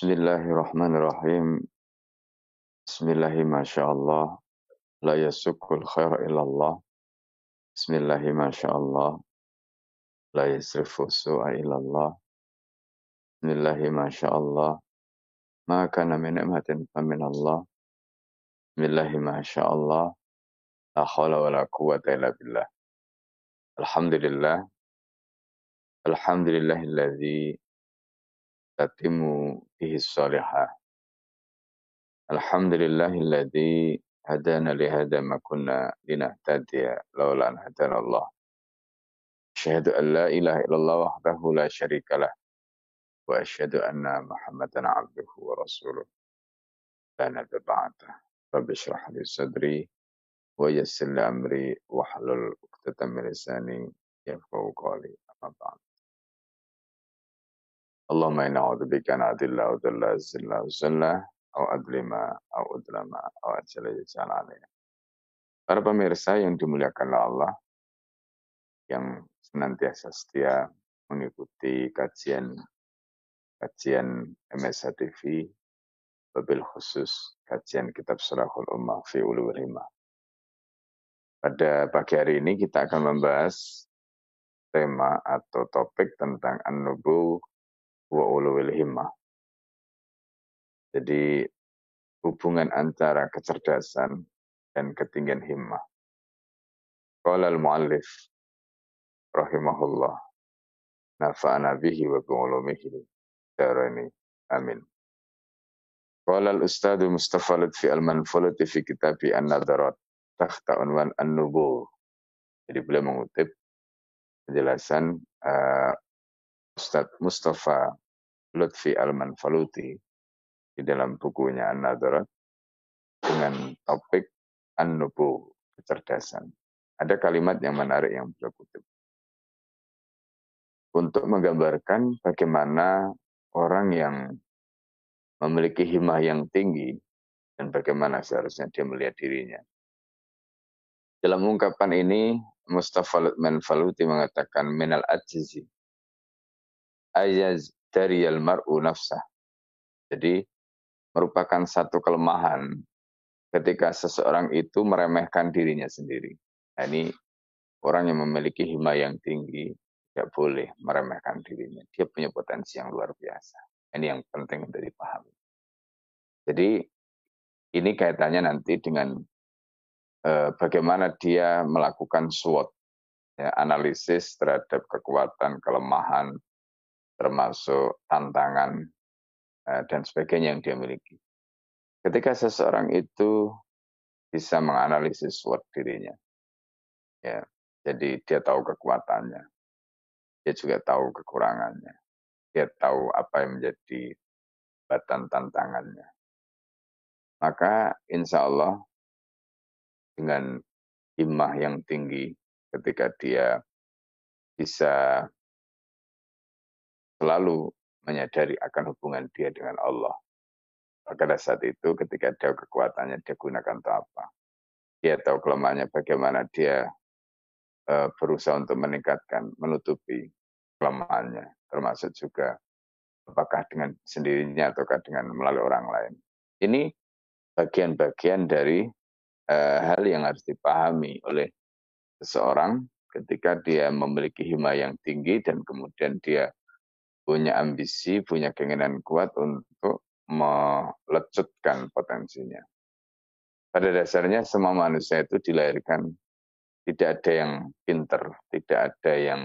بسم الله الرحمن الرحيم بسم الله ما شاء الله لا يسك الخير إلا الله بسم الله ما شاء الله لا يسرف السوء إلا الله بسم الله ما شاء الله ما كان من نعمة فمن الله بسم الله ما شاء الله لا حول ولا قوة إلا بالله الحمد لله الحمد لله الذي تتم به الصالحات. الحمد لله الذي هدانا لهذا ما كنا لنهتدي لولا أن هدانا الله. أشهد أن لا إله إلا الله وحده لا شريك له. وأشهد أن محمدا عبده ورسوله. لا نبي بعده. رب اشرح لي صدري ويسر لي أمري واحلل عقدة من لساني يفقه قولي. أما بعد. Allahumma inna a'udzubika an adilla wa dhalla zilla wa zalla aw adlima aw udlama aw ajala yajala Para pemirsa yang dimuliakan Allah yang senantiasa setia mengikuti kajian kajian MSA TV wabil khusus kajian kitab Surahul Ummah fi Ulul. Pada pagi hari ini kita akan membahas tema atau topik tentang an-nubu wa ulul himmah. Jadi hubungan antara kecerdasan dan ketinggian himmah. Qala al-muallif rahimahullah nafa'ana bihi wa bi'ulumihi darani amin. Qala al-ustadu Mustafa Lutfi al-Manfulati fi kitabi an-nadarat tahta unwan an-nubuh. Jadi beliau mengutip penjelasan uh, Ustadz Mustafa Lutfi Al-Manfaluti di dalam bukunya An-Nadharat dengan topik An-Nubu, kecerdasan. Ada kalimat yang menarik yang beliau kutip. Untuk menggambarkan bagaimana orang yang memiliki himah yang tinggi dan bagaimana seharusnya dia melihat dirinya. Dalam ungkapan ini, Mustafa Lutman Faluti mengatakan minal ajizi dari mar'u nafsah. Jadi merupakan satu kelemahan ketika seseorang itu meremehkan dirinya sendiri. Nah, ini orang yang memiliki hima yang tinggi tidak boleh meremehkan dirinya. Dia punya potensi yang luar biasa. Ini yang penting untuk dipahami. Jadi ini kaitannya nanti dengan eh, bagaimana dia melakukan SWOT, ya, analisis terhadap kekuatan, kelemahan, termasuk tantangan eh, dan sebagainya yang dia miliki. Ketika seseorang itu bisa menganalisis SWOT dirinya, ya, jadi dia tahu kekuatannya, dia juga tahu kekurangannya, dia tahu apa yang menjadi batan tantangannya. Maka insya Allah dengan himmah yang tinggi ketika dia bisa selalu menyadari akan hubungan dia dengan Allah. Pada saat itu ketika dia kekuatannya dia gunakan untuk apa. Dia tahu kelemahannya bagaimana dia uh, berusaha untuk meningkatkan, menutupi kelemahannya. Termasuk juga apakah dengan sendirinya ataukah dengan melalui orang lain. Ini bagian-bagian dari uh, hal yang harus dipahami oleh seseorang ketika dia memiliki hima yang tinggi dan kemudian dia punya ambisi, punya keinginan kuat untuk melecutkan potensinya. Pada dasarnya semua manusia itu dilahirkan tidak ada yang pinter, tidak ada yang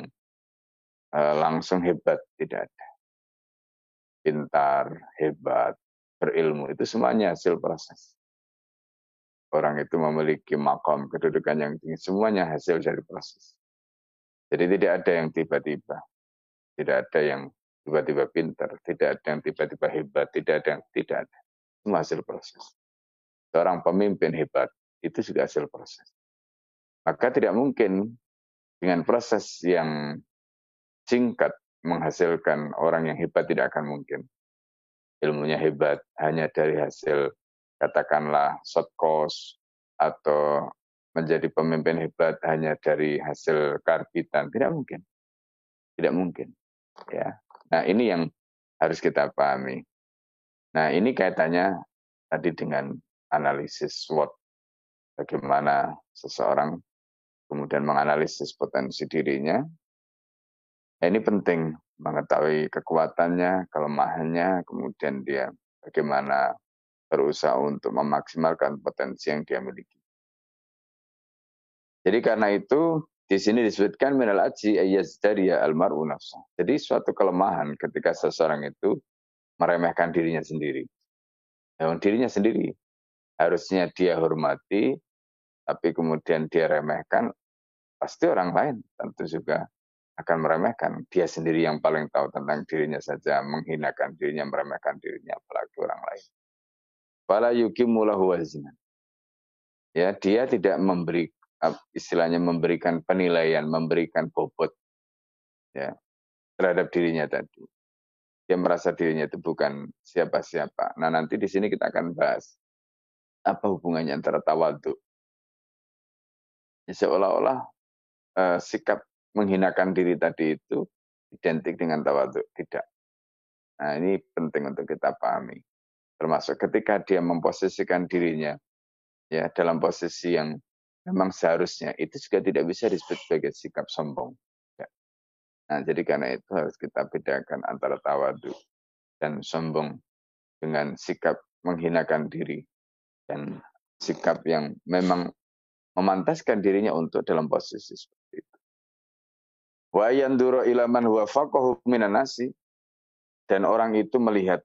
uh, langsung hebat, tidak ada. Pintar, hebat, berilmu, itu semuanya hasil proses. Orang itu memiliki makom, kedudukan yang tinggi, semuanya hasil dari proses. Jadi tidak ada yang tiba-tiba, tidak ada yang tiba-tiba pintar, tidak ada yang tiba-tiba hebat, tidak ada yang tidak ada. Semua hasil proses. Seorang pemimpin hebat itu juga hasil proses. Maka tidak mungkin dengan proses yang singkat menghasilkan orang yang hebat tidak akan mungkin. Ilmunya hebat hanya dari hasil katakanlah short course atau menjadi pemimpin hebat hanya dari hasil karbitan tidak mungkin tidak mungkin ya Nah ini yang harus kita pahami. Nah, ini kaitannya tadi dengan analisis SWOT. Bagaimana seseorang kemudian menganalisis potensi dirinya. Nah, ini penting mengetahui kekuatannya, kelemahannya, kemudian dia bagaimana berusaha untuk memaksimalkan potensi yang dia miliki. Jadi karena itu di sini disebutkan minal aji ayyazdariya almar'u nafsa. Jadi suatu kelemahan ketika seseorang itu meremehkan dirinya sendiri. Yang dirinya sendiri harusnya dia hormati, tapi kemudian dia remehkan, pasti orang lain tentu juga akan meremehkan. Dia sendiri yang paling tahu tentang dirinya saja, menghinakan dirinya, meremehkan dirinya, apalagi orang lain. Fala yukimulahu waznan. Ya, dia tidak memberi istilahnya memberikan penilaian, memberikan bobot ya terhadap dirinya tadi. Dia merasa dirinya itu bukan siapa-siapa. Nah nanti di sini kita akan bahas apa hubungannya antara tawadhu. Ya, seolah-olah uh, sikap menghinakan diri tadi itu identik dengan tawadhu. Tidak. Nah ini penting untuk kita pahami. Termasuk ketika dia memposisikan dirinya ya dalam posisi yang memang seharusnya itu juga tidak bisa disebut sebagai sikap sombong. Ya. Nah, jadi karena itu harus kita bedakan antara tawadu dan sombong dengan sikap menghinakan diri dan sikap yang memang memantaskan dirinya untuk dalam posisi seperti itu. Wa yanduru ilaman huwa faqahu minan nasi dan orang itu melihat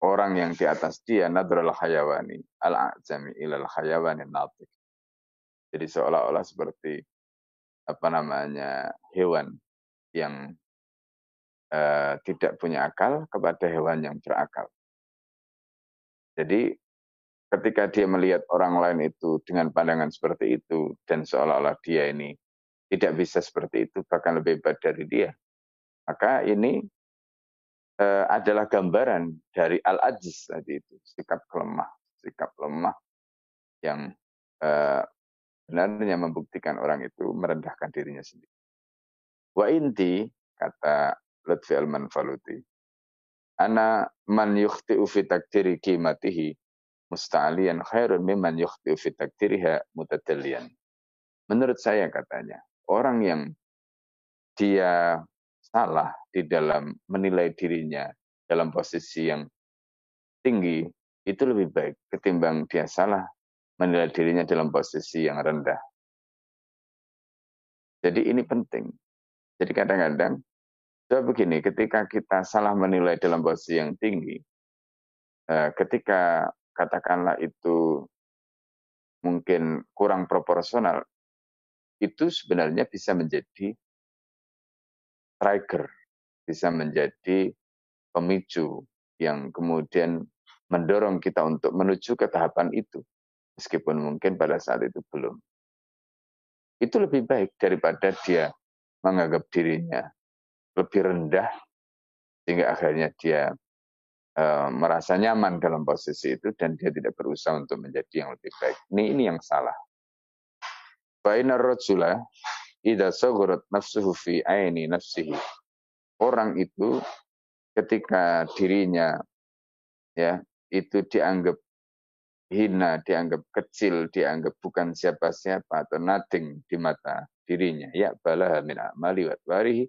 orang yang di atas dia nadral hayawani al-a'jami ilal hayawani natik jadi seolah-olah seperti apa namanya hewan yang uh, tidak punya akal kepada hewan yang berakal. Jadi ketika dia melihat orang lain itu dengan pandangan seperti itu dan seolah-olah dia ini tidak bisa seperti itu bahkan lebih hebat dari dia, maka ini uh, adalah gambaran dari al-ajiz tadi itu sikap lemah, sikap lemah yang uh, sebenarnya membuktikan orang itu merendahkan dirinya sendiri. Wa inti, kata Lutfi al-Manfaluti, ana man yukhti'u fi takdiri qimatihi musta'aliyan khairun mimman yukhti'u fi takdiriha mutadalliyan. Menurut saya katanya, orang yang dia salah di dalam menilai dirinya dalam posisi yang tinggi, itu lebih baik ketimbang dia salah menilai dirinya dalam posisi yang rendah. Jadi ini penting. Jadi kadang-kadang, coba begini, ketika kita salah menilai dalam posisi yang tinggi, eh, ketika katakanlah itu mungkin kurang proporsional, itu sebenarnya bisa menjadi trigger, bisa menjadi pemicu yang kemudian mendorong kita untuk menuju ke tahapan itu meskipun mungkin pada saat itu belum. Itu lebih baik daripada dia menganggap dirinya lebih rendah sehingga akhirnya dia e, merasa nyaman dalam posisi itu dan dia tidak berusaha untuk menjadi yang lebih baik. Ini ini yang salah. Bainar rajula idza sagharat nafsuhu fi aini nafsihi. Orang itu ketika dirinya ya itu dianggap hina, dianggap kecil, dianggap bukan siapa-siapa atau nothing di mata dirinya, ya bala min amali warihi,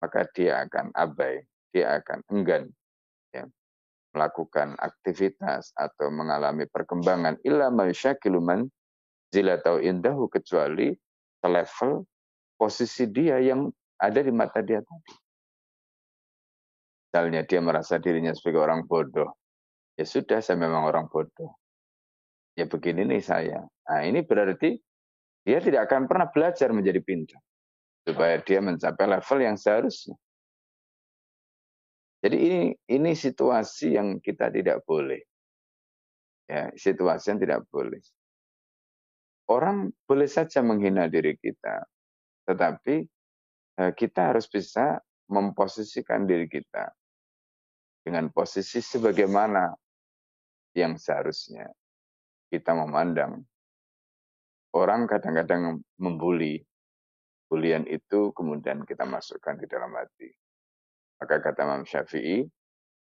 maka dia akan abai, dia akan enggan ya, melakukan aktivitas atau mengalami perkembangan. Illa maysyakiluman zila tau indahu kecuali selevel posisi dia yang ada di mata dia tadi. Misalnya dia merasa dirinya sebagai orang bodoh, ya sudah saya memang orang bodoh ya begini nih saya. Nah ini berarti dia tidak akan pernah belajar menjadi pintar. Supaya dia mencapai level yang seharusnya. Jadi ini ini situasi yang kita tidak boleh. Ya, situasi yang tidak boleh. Orang boleh saja menghina diri kita, tetapi eh, kita harus bisa memposisikan diri kita dengan posisi sebagaimana yang seharusnya kita memandang orang kadang-kadang membuli. Bulian itu kemudian kita masukkan di dalam hati. Maka kata Imam Syafi'i,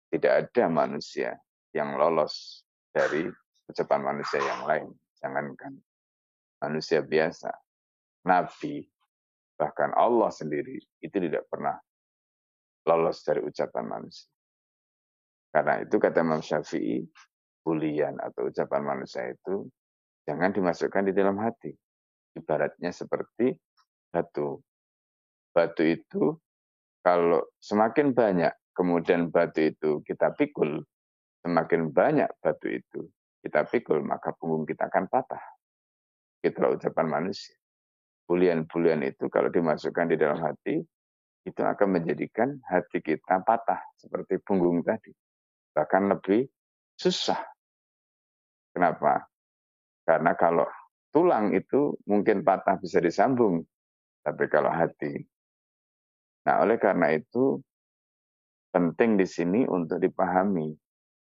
Tidak ada manusia yang lolos dari ucapan manusia yang lain. Jangankan manusia biasa, nabi, bahkan Allah sendiri itu tidak pernah lolos dari ucapan manusia. Karena itu kata Imam Syafi'i, bulian atau ucapan manusia itu jangan dimasukkan di dalam hati. Ibaratnya seperti batu. Batu itu kalau semakin banyak kemudian batu itu kita pikul, semakin banyak batu itu kita pikul, maka punggung kita akan patah. Itulah ucapan manusia. Bulian-bulian itu kalau dimasukkan di dalam hati, itu akan menjadikan hati kita patah, seperti punggung tadi. Bahkan lebih susah. Kenapa? Karena kalau tulang itu mungkin patah bisa disambung, tapi kalau hati. Nah, oleh karena itu penting di sini untuk dipahami.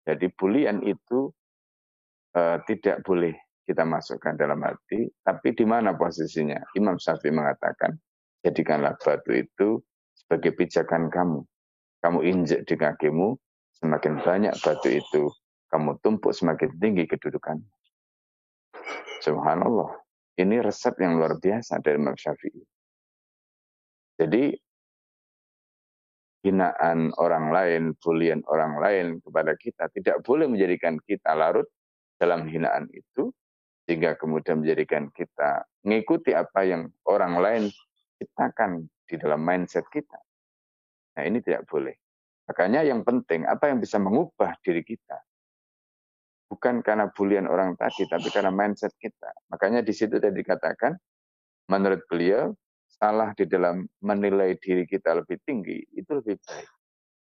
Jadi bulian itu uh, tidak boleh kita masukkan dalam hati, tapi di mana posisinya? Imam Syafi'i mengatakan, jadikanlah batu itu sebagai pijakan kamu. Kamu injek di kakimu, semakin banyak batu itu, kamu tumpuk semakin tinggi kedudukan. Subhanallah. Ini resep yang luar biasa dari Imam Syafi'i. Jadi hinaan orang lain, bulian orang lain kepada kita tidak boleh menjadikan kita larut dalam hinaan itu sehingga kemudian menjadikan kita mengikuti apa yang orang lain ciptakan di dalam mindset kita. Nah ini tidak boleh. Makanya yang penting apa yang bisa mengubah diri kita. Bukan karena bulian orang tadi, tapi karena mindset kita. Makanya di situ tadi dikatakan, menurut beliau, salah di dalam menilai diri kita lebih tinggi, itu lebih baik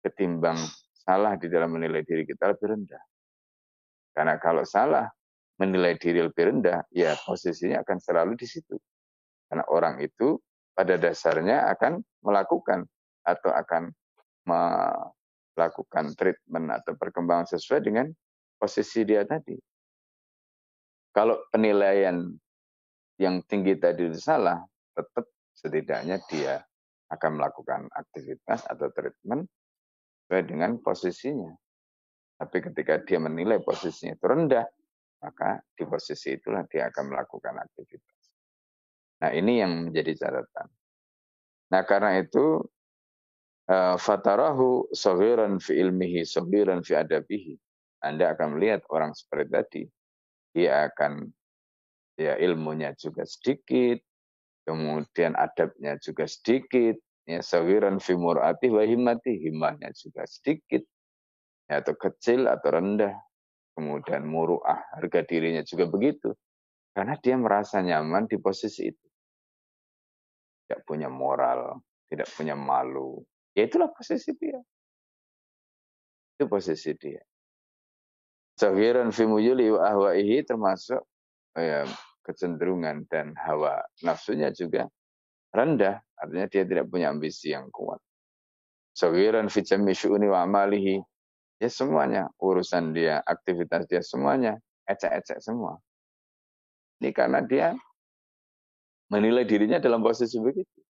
ketimbang salah di dalam menilai diri kita lebih rendah. Karena kalau salah menilai diri lebih rendah, ya posisinya akan selalu di situ. Karena orang itu pada dasarnya akan melakukan atau akan melakukan treatment atau perkembangan sesuai dengan posisi dia tadi. Kalau penilaian yang tinggi tadi salah, tetap setidaknya dia akan melakukan aktivitas atau treatment sesuai dengan posisinya. Tapi ketika dia menilai posisinya itu rendah, maka di posisi itulah dia akan melakukan aktivitas. Nah ini yang menjadi catatan. Nah karena itu eh, fatarahu sohiran fi ilmihi, sohiran fi adabihi. Anda akan melihat orang seperti tadi, dia akan ya ilmunya juga sedikit, kemudian adabnya juga sedikit, ya sawiran fi murati wa himmati, himmahnya juga sedikit, ya, atau kecil atau rendah, kemudian muruah, harga dirinya juga begitu. Karena dia merasa nyaman di posisi itu. Tidak punya moral, tidak punya malu. Ya itulah posisi dia. Itu posisi dia. Sawiran fi muyuli wa ahwaihi termasuk ya, kecenderungan dan hawa nafsunya juga rendah. Artinya dia tidak punya ambisi yang kuat. Sawiran fi syu'uni wa amalihi. Ya semuanya, urusan dia, aktivitas dia semuanya, ecek-ecek semua. Ini karena dia menilai dirinya dalam posisi begitu.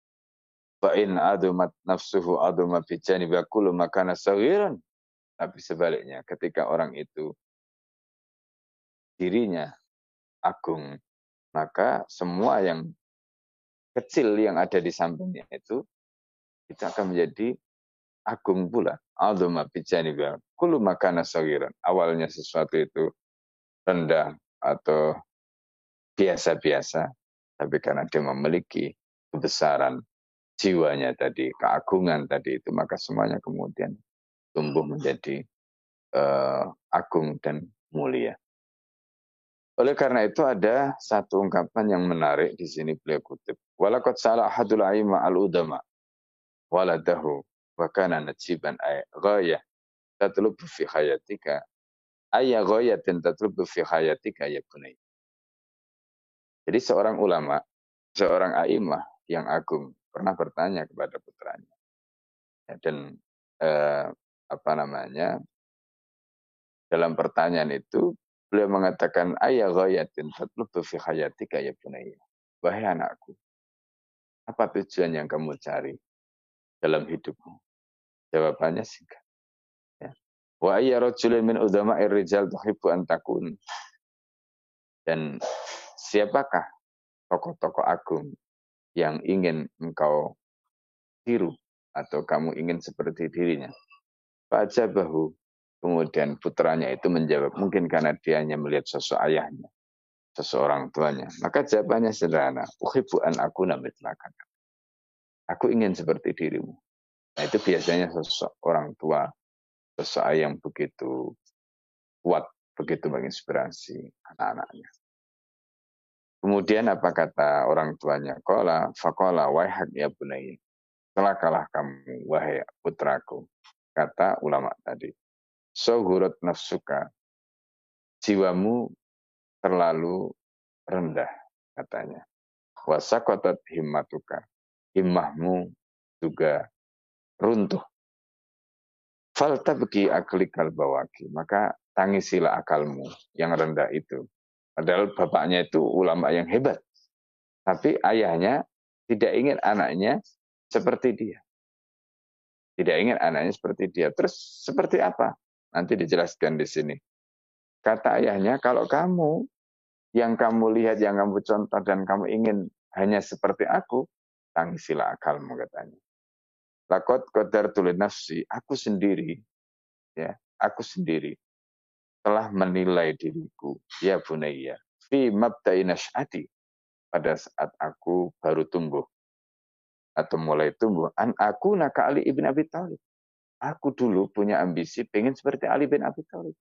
Fa'in adumat nafsuhu adumat bijani bakulu makana sawiran. Tapi sebaliknya, ketika orang itu dirinya agung, maka semua yang kecil yang ada di sampingnya itu itu akan menjadi agung pula. Azuma bijanibah. Kulu makana. Awalnya sesuatu itu rendah atau biasa-biasa. Tapi karena dia memiliki kebesaran jiwanya tadi, keagungan tadi itu, maka semuanya kemudian tumbuh menjadi uh, agung dan mulia. Oleh karena itu ada satu ungkapan yang menarik di sini beliau kutip. Walakot salah hadul aima al udama waladahu wa kana najiban ay ghayah tatlub fi hayatika ayya ghayatin tatlub fi hayatika ya bunai. Jadi seorang ulama, seorang aimah yang agung pernah bertanya kepada putranya. Ya, dan eh, apa namanya? Dalam pertanyaan itu Beliau mengatakan, ayah ghayatin tatlubu fi hayatika ya bunayya. Wahai anakku, apa tujuan yang kamu cari dalam hidupmu? Jawabannya singkat. Ya. Wa ayya rajulin min udhama'ir rijal tuhibbu an takun. Dan siapakah tokoh-tokoh agung yang ingin engkau tiru atau kamu ingin seperti dirinya. bahu kemudian putranya itu menjawab mungkin karena dia hanya melihat sosok ayahnya, seseorang tuanya. Maka jawabannya sederhana, uhibbu an aku mitlakan. Aku ingin seperti dirimu. Nah itu biasanya sosok orang tua, sosok ayah yang begitu kuat, begitu menginspirasi anak-anaknya. Kemudian apa kata orang tuanya? Kola, fakola, wahai ya bunai. Celakalah kamu, wahai putraku. Kata ulama tadi. Sohurut nafsuka. Jiwamu terlalu rendah, katanya. Wasakotat himmatuka. Himmahmu juga runtuh. Falta bagi aklikal bawaki. Maka tangisilah akalmu yang rendah itu Padahal bapaknya itu ulama yang hebat. Tapi ayahnya tidak ingin anaknya seperti dia. Tidak ingin anaknya seperti dia. Terus seperti apa? Nanti dijelaskan di sini. Kata ayahnya, kalau kamu yang kamu lihat, yang kamu contoh, dan kamu ingin hanya seperti aku, tangisilah akalmu katanya. Lakot kodar tulis nafsi, aku sendiri, ya, aku sendiri telah menilai diriku, ya bunayya, fi mabda'i nash'ati, pada saat aku baru tumbuh atau mulai tumbuh an aku naka Ali ibn Abi Thalib. Aku dulu punya ambisi pengen seperti Ali bin Abi Thalib.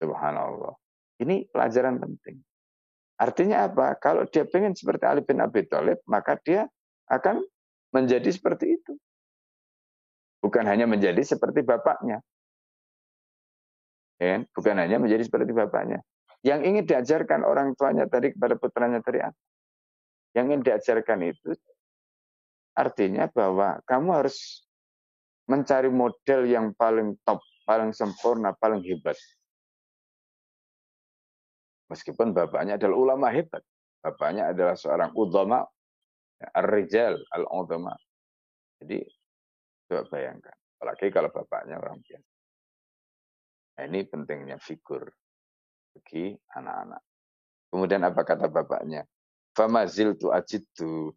Subhanallah. Ini pelajaran penting. Artinya apa? Kalau dia pengen seperti Ali bin Abi Thalib, maka dia akan menjadi seperti itu. Bukan hanya menjadi seperti bapaknya, Ya, kan? bukan hanya menjadi seperti bapaknya. Yang ingin diajarkan orang tuanya tadi kepada putranya tadi apa? Yang ingin diajarkan itu artinya bahwa kamu harus mencari model yang paling top, paling sempurna, paling hebat. Meskipun bapaknya adalah ulama hebat. Bapaknya adalah seorang ulama, ar-rijal, al-ulama. Jadi, coba bayangkan. Apalagi kalau bapaknya orang biasa. Nah, ini pentingnya figur bagi anak-anak. Kemudian apa kata bapaknya? Famazil tu ajitu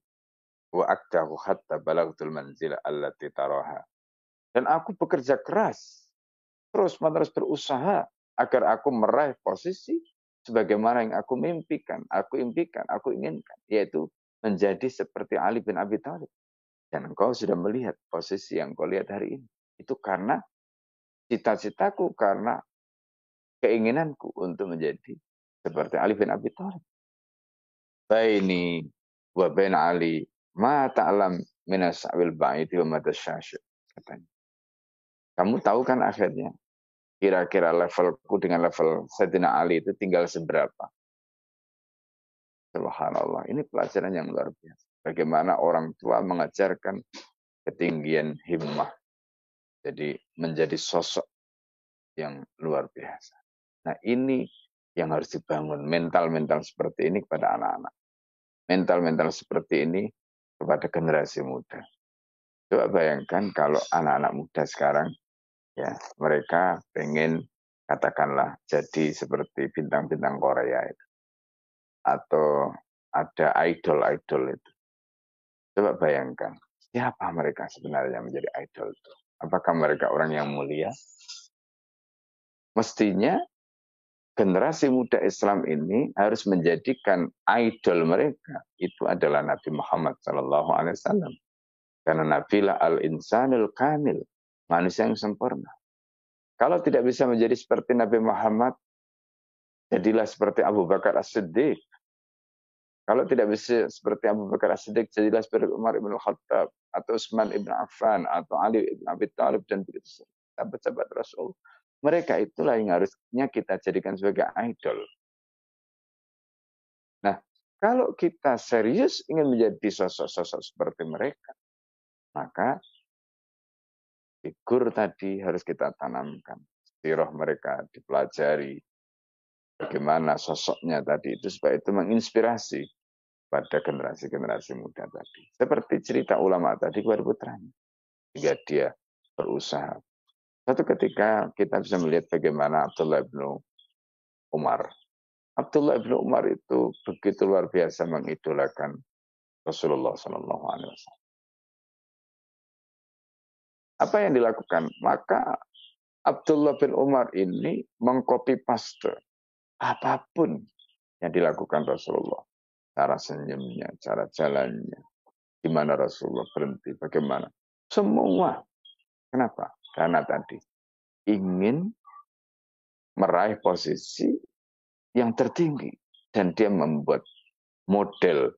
wa akdahu hatta balagtul manzil allati taraha. Dan aku bekerja keras, terus menerus berusaha agar aku meraih posisi sebagaimana yang aku mimpikan, aku impikan, aku inginkan, yaitu menjadi seperti Ali bin Abi Thalib. Dan engkau sudah melihat posisi yang kau lihat hari ini. Itu karena cita-citaku karena keinginanku untuk menjadi seperti Ali bin Abi Thalib. Baini wa bain Ali ma ta'lam min as'abil ba'iti wa madasyasyid katanya. Kamu tahu kan akhirnya kira-kira levelku dengan level Sayyidina Ali itu tinggal seberapa. Subhanallah, ini pelajaran yang luar biasa. Bagaimana orang tua mengajarkan ketinggian himmah jadi menjadi sosok yang luar biasa. Nah ini yang harus dibangun mental-mental seperti ini kepada anak-anak. Mental-mental seperti ini kepada generasi muda. Coba bayangkan kalau anak-anak muda sekarang ya mereka pengen katakanlah jadi seperti bintang-bintang Korea itu atau ada idol-idol itu. Coba bayangkan siapa mereka sebenarnya menjadi idol itu. Apakah mereka orang yang mulia? Mestinya generasi muda Islam ini harus menjadikan idol mereka itu adalah Nabi Muhammad Sallallahu Alaihi Wasallam. Karena Nabi lah al insanul kamil, manusia yang sempurna. Kalau tidak bisa menjadi seperti Nabi Muhammad, jadilah seperti Abu Bakar As-Siddiq. Kalau tidak bisa seperti Abu Bakar As-Siddiq, jadilah seperti Umar ibn Khattab, atau Utsman ibn Affan, atau Ali ibn Abi Thalib, dan begitu sahabat-sahabat Rasul. Mereka itulah yang harusnya kita jadikan sebagai idol. Nah, kalau kita serius ingin menjadi sosok-sosok seperti mereka, maka figur tadi harus kita tanamkan. Sirah mereka dipelajari. Bagaimana sosoknya tadi itu supaya itu menginspirasi pada generasi-generasi muda tadi. Seperti cerita ulama tadi kepada putranya. Jika dia berusaha Satu ketika kita bisa melihat bagaimana Abdullah bin Umar. Abdullah bin Umar itu begitu luar biasa mengidolakan Rasulullah Sallallahu Wasallam. Apa yang dilakukan? Maka Abdullah bin Umar ini mengcopy paste apa pun yang dilakukan Rasulullah. Cara senyumnya, cara jalannya, di mana Rasulullah berhenti, bagaimana. Semua. Kenapa? Karena tadi ingin meraih posisi yang tertinggi. Dan dia membuat model.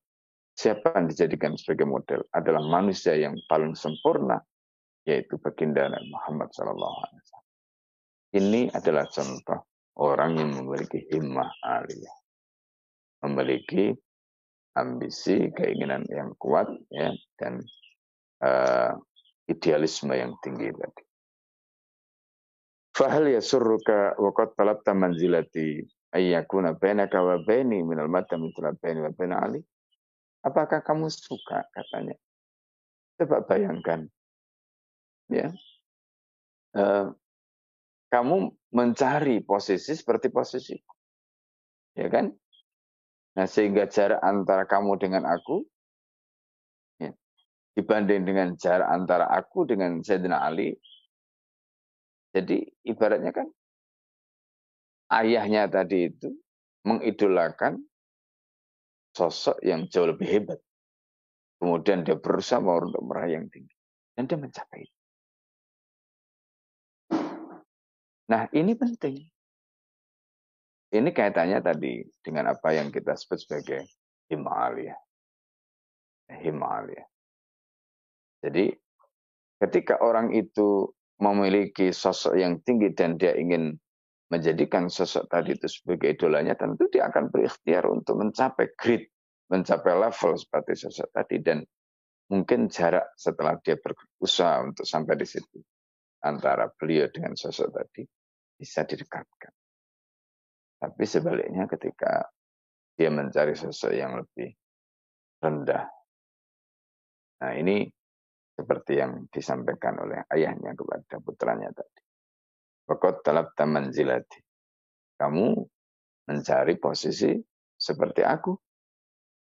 Siapa yang dijadikan sebagai model? Adalah manusia yang paling sempurna, yaitu baginda Muhammad SAW. Ini adalah contoh orang yang memiliki himmah aliyah. Memiliki ambisi, keinginan yang kuat, ya, dan uh, idealisme yang tinggi tadi. Fahal yasurruka wa qad talabta manzilati ayyakuna bainaka wa baini minal madda mithla baini wa baina Ali? Apakah kamu suka katanya? Coba bayangkan. Ya. Uh, kamu mencari posisi seperti posisi. Ya kan? Nah, sehingga jarak antara kamu dengan aku dibanding dengan jarak antara aku dengan Sayyidina Ali. Jadi ibaratnya kan ayahnya tadi itu mengidolakan sosok yang jauh lebih hebat. Kemudian dia berusaha untuk meraih yang tinggi. Dan dia mencapai itu. Nah ini penting. Ini kaitannya tadi dengan apa yang kita sebut sebagai Himalaya. Himalaya. Jadi ketika orang itu memiliki sosok yang tinggi dan dia ingin menjadikan sosok tadi itu sebagai idolanya, tentu dia akan berikhtiar untuk mencapai grid, mencapai level seperti sosok tadi dan mungkin jarak setelah dia berusaha untuk sampai di situ antara beliau dengan sosok tadi bisa didekatkan. Tapi sebaliknya ketika dia mencari sosok yang lebih rendah. Nah ini seperti yang disampaikan oleh ayahnya kepada putranya tadi. Pokok talab taman zilati. Kamu mencari posisi seperti aku.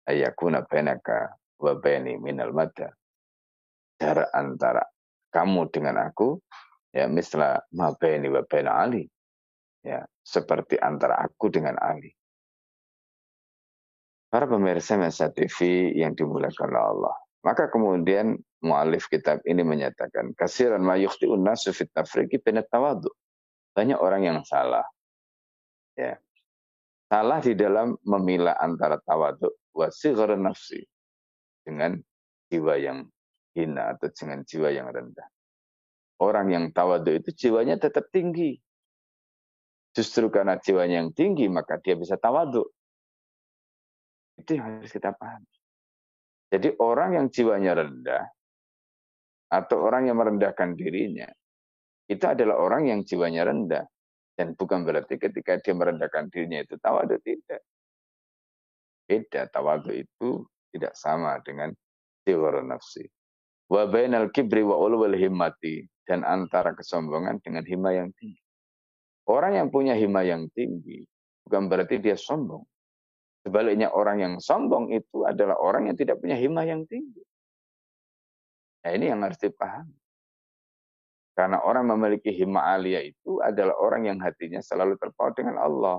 Ayakuna benaka wa beni minal mada. Jarak antara kamu dengan aku, ya misla ma beni wa Ali. Ya, seperti antara aku dengan Ali. Para pemirsa Masa TV yang dimulakan oleh Allah. Maka kemudian mu'alif kitab ini menyatakan kasiran ma yukhti'un nasu fit tafriqi tawadu. Banyak orang yang salah. Ya. Salah di dalam memilah antara tawadu wa nafsi dengan jiwa yang hina atau dengan jiwa yang rendah. Orang yang tawadu itu jiwanya tetap tinggi. Justru karena jiwanya yang tinggi maka dia bisa tawadu. Itu yang harus kita pahami. Jadi orang yang jiwanya rendah atau orang yang merendahkan dirinya itu adalah orang yang jiwanya rendah dan bukan berarti ketika dia merendahkan dirinya itu tawadu tidak. Beda tawadu itu tidak sama dengan jiwa nafsi. Wa bainal kibri wa ulwal himmati dan antara kesombongan dengan hima yang tinggi. Orang yang punya hima yang tinggi bukan berarti dia sombong. Sebaliknya orang yang sombong itu adalah orang yang tidak punya himah yang tinggi. Nah ini yang harus dipahami. Karena orang memiliki himah alia itu adalah orang yang hatinya selalu terpaut dengan Allah.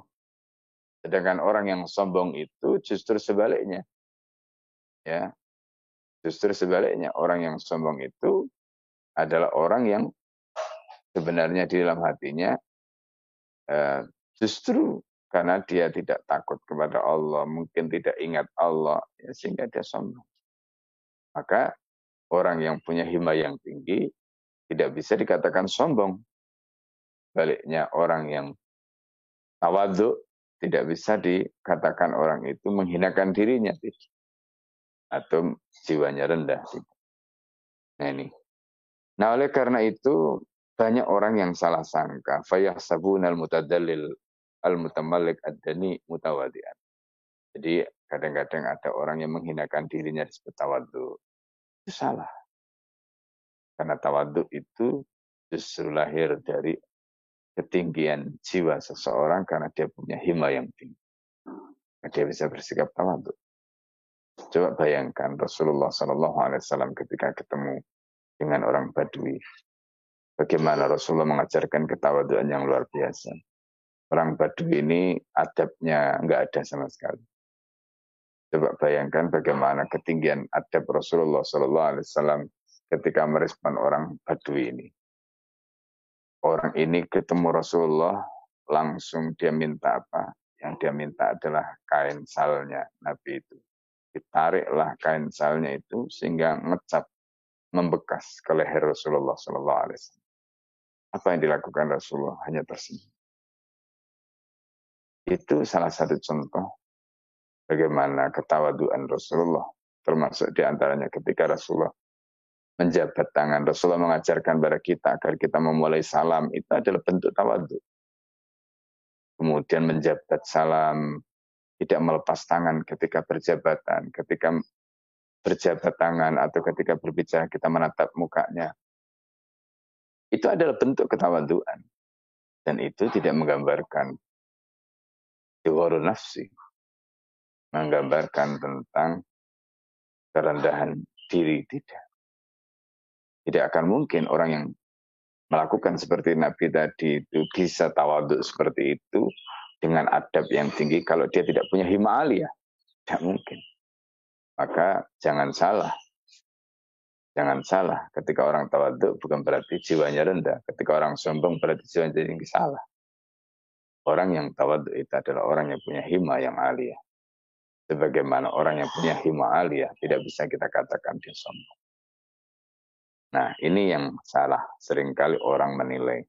Sedangkan orang yang sombong itu justru sebaliknya. Ya. Justru sebaliknya, orang yang sombong itu adalah orang yang sebenarnya di dalam hatinya eh, justru karena dia tidak takut kepada Allah, mungkin tidak ingat Allah, ya, sehingga dia sombong. Maka orang yang punya hima yang tinggi tidak bisa dikatakan sombong. Baliknya orang yang tawaduk tidak bisa dikatakan orang itu menghinakan dirinya. Atau jiwanya rendah. Nah ini. Nah oleh karena itu banyak orang yang salah sangka. Fayah sabunal mutadallil al-mutamalik ad-dani mutawadian. Jadi kadang-kadang ada orang yang menghinakan dirinya disebut tawadu. Itu salah. Karena tawadu itu justru lahir dari ketinggian jiwa seseorang karena dia punya hima yang tinggi. Dia bisa bersikap tawadhu. Coba bayangkan Rasulullah Shallallahu Alaihi Wasallam ketika ketemu dengan orang Badui, bagaimana Rasulullah mengajarkan ketawaduan yang luar biasa. Orang Badui ini adabnya nggak ada sama sekali. Coba bayangkan bagaimana ketinggian adab Rasulullah Shallallahu Alaihi Wasallam ketika merespon orang Badui ini. Orang ini ketemu Rasulullah, langsung dia minta apa? Yang dia minta adalah kain salnya Nabi itu. Ditariklah kain salnya itu sehingga ngecap membekas ke leher Rasulullah Sallallahu Alaihi Wasallam. Apa yang dilakukan Rasulullah hanya tersenyum. Itu salah satu contoh bagaimana ketawaduan Rasulullah. Termasuk di antaranya ketika Rasulullah menjabat tangan. Rasulullah mengajarkan kepada kita agar kita memulai salam. Itu adalah bentuk tawadu. Kemudian menjabat salam, tidak melepas tangan ketika berjabatan, ketika berjabat tangan atau ketika berbicara kita menatap mukanya. Itu adalah bentuk ketawaduan. Dan itu tidak menggambarkan iwaru nafsi. Menggambarkan tentang kerendahan diri, tidak. Tidak akan mungkin orang yang melakukan seperti Nabi tadi itu bisa tawaduk seperti itu dengan adab yang tinggi kalau dia tidak punya hima aliyah. Tidak mungkin. Maka jangan salah. Jangan salah. Ketika orang tawaduk bukan berarti jiwanya rendah. Ketika orang sombong berarti jiwanya tinggi. Salah. Orang yang tawaduk itu adalah orang yang punya hima yang aliyah. Sebagaimana orang yang punya hima aliyah tidak bisa kita katakan dia sombong. Nah, ini yang salah. Seringkali orang menilai.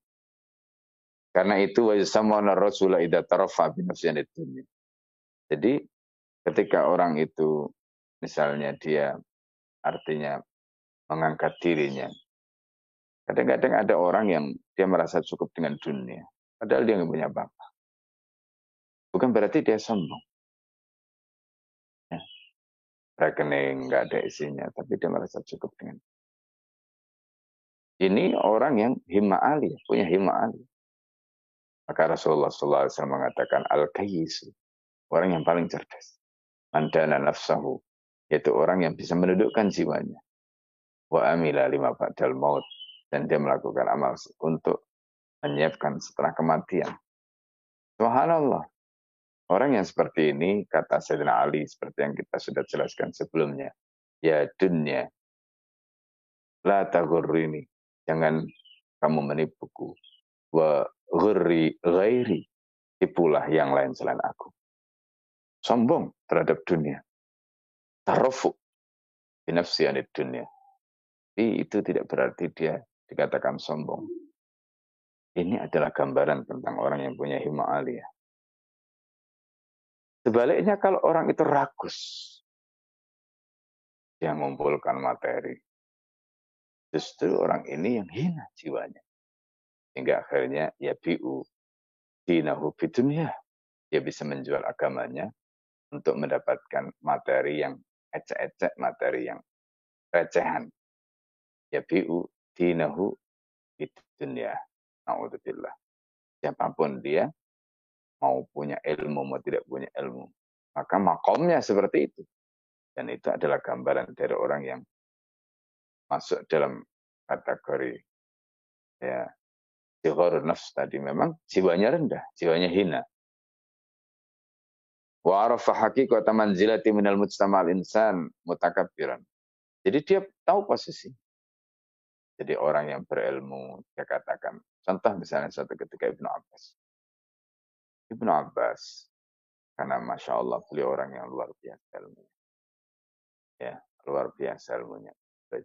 Karena itu wa yusammuna rasula idza tarafa bi. Jadi ketika orang itu misalnya dia artinya mengangkat dirinya. Kadang-kadang ada orang yang dia merasa cukup dengan dunia, padahal dia nggak punya apa-apa. Bukan berarti dia sombong. Ya. Rekening nggak ada isinya, tapi dia merasa cukup dengan ini orang yang himma ali, punya himma ali. Maka Rasulullah SAW mengatakan al-kayyisu, orang yang paling cerdas. Mandana nafsahu, yaitu orang yang bisa mendudukkan jiwanya. Wa amila lima ba'dal maut. Dan dia melakukan amal untuk menyiapkan setelah kematian. Subhanallah. Orang yang seperti ini, kata Sayyidina Ali, seperti yang kita sudah jelaskan sebelumnya. Ya dunia, la tagurrini, Jangan kamu menipuku. Wa ghurri ghairi. Tipulah yang lain selain aku. Sombong terhadap dunia. Tarofu. Binafsi anid dunia. Tapi itu tidak berarti dia dikatakan sombong. Ini adalah gambaran tentang orang yang punya hima aliyah. Sebaliknya kalau orang itu rakus, dia mengumpulkan materi, Justru orang ini yang hina jiwanya. Hingga akhirnya ya bi'u dinahu dunia. Dia bisa menjual agamanya untuk mendapatkan materi yang ecek-ecek, materi yang recehan. Ya bi'u dinahu dunia. Na'udzubillah. Siapa pun dia, mau punya ilmu, mau tidak punya ilmu. Maka makomnya seperti itu. Dan itu adalah gambaran dari orang yang masuk dalam kategori ya jihor nafs tadi memang jiwanya rendah, jiwanya hina. Wa arafa haqiqata manzilati minal mujtama'al insan mutakabbiran. Jadi dia tahu posisi. Jadi orang yang berilmu, dia katakan, contoh misalnya suatu ketika Ibnu Abbas. Ibnu Abbas, karena Masya Allah beliau orang yang luar biasa ilmunya. Ya, luar biasa ilmunya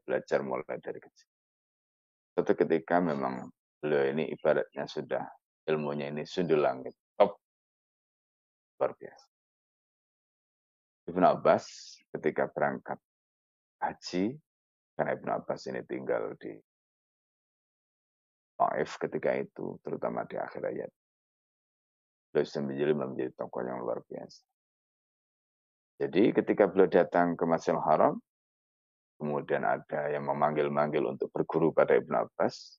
belajar mulai dari kecil. Suatu ketika memang beliau ini ibaratnya sudah ilmunya ini sundul langit, top, luar biasa. Ibnu Abbas ketika berangkat haji, karena Ibnu Abbas ini tinggal di Taif ketika itu, terutama di akhir ayat. Beliau menjadi menjadi tokoh yang luar biasa. Jadi ketika beliau datang ke Masjidil Haram, Kemudian ada yang memanggil-manggil untuk berguru pada Ibn Abbas.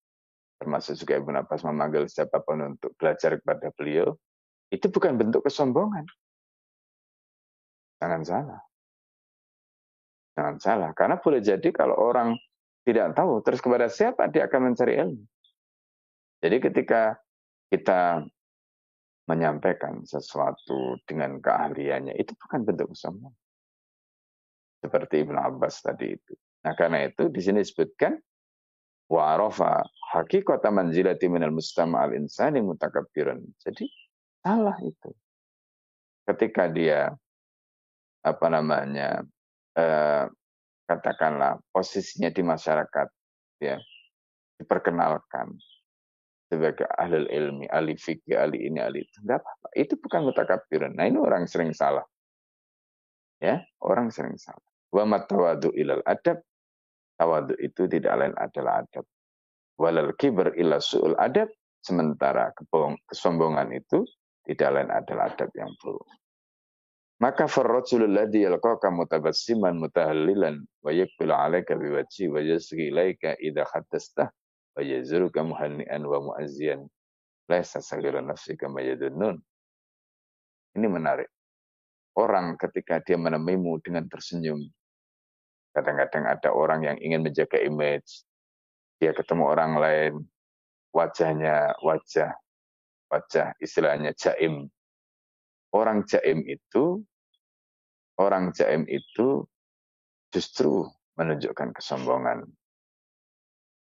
Termasuk juga Ibn Abbas memanggil siapa pun untuk belajar kepada beliau, itu bukan bentuk kesombongan. Jangan salah. Jangan salah. Karena boleh jadi kalau orang tidak tahu, terus kepada siapa dia akan mencari ilmu. Jadi ketika kita menyampaikan sesuatu dengan keahliannya, itu bukan bentuk kesombongan. Seperti Ibn Abbas tadi itu. Nah karena itu di sini disebutkan wa arafa hakikata manzilati minal mustama al insani mutakabbiran. Jadi salah itu. Ketika dia apa namanya eh, katakanlah posisinya di masyarakat ya diperkenalkan sebagai ahli ilmi, ahli fikih, ahli ini, ahli itu. Enggak apa-apa. Itu bukan mutakabbiran. Nah ini orang sering salah. Ya, orang sering salah. Wa matawadu ilal adab Tawadu itu tidak lain adalah adab. Walal kibr illa su'ul adab. Sementara kesombongan itu tidak lain adalah adab yang buruk. Maka farrajulul ladhi yalqaka mutabassiman mutahallilan wa yakbilu alaika biwajhi wa yasghi ilaika idha khaddastah wa yazuruka muhanni'an wa mu'azziyan laisa sagiran nafsi kama yadunnun. Ini menarik. Orang ketika dia menemuimu dengan tersenyum, Kadang-kadang ada orang yang ingin menjaga image. Dia ketemu orang lain, wajahnya wajah, wajah istilahnya jaim. Orang jaim itu, orang jaim itu justru menunjukkan kesombongan.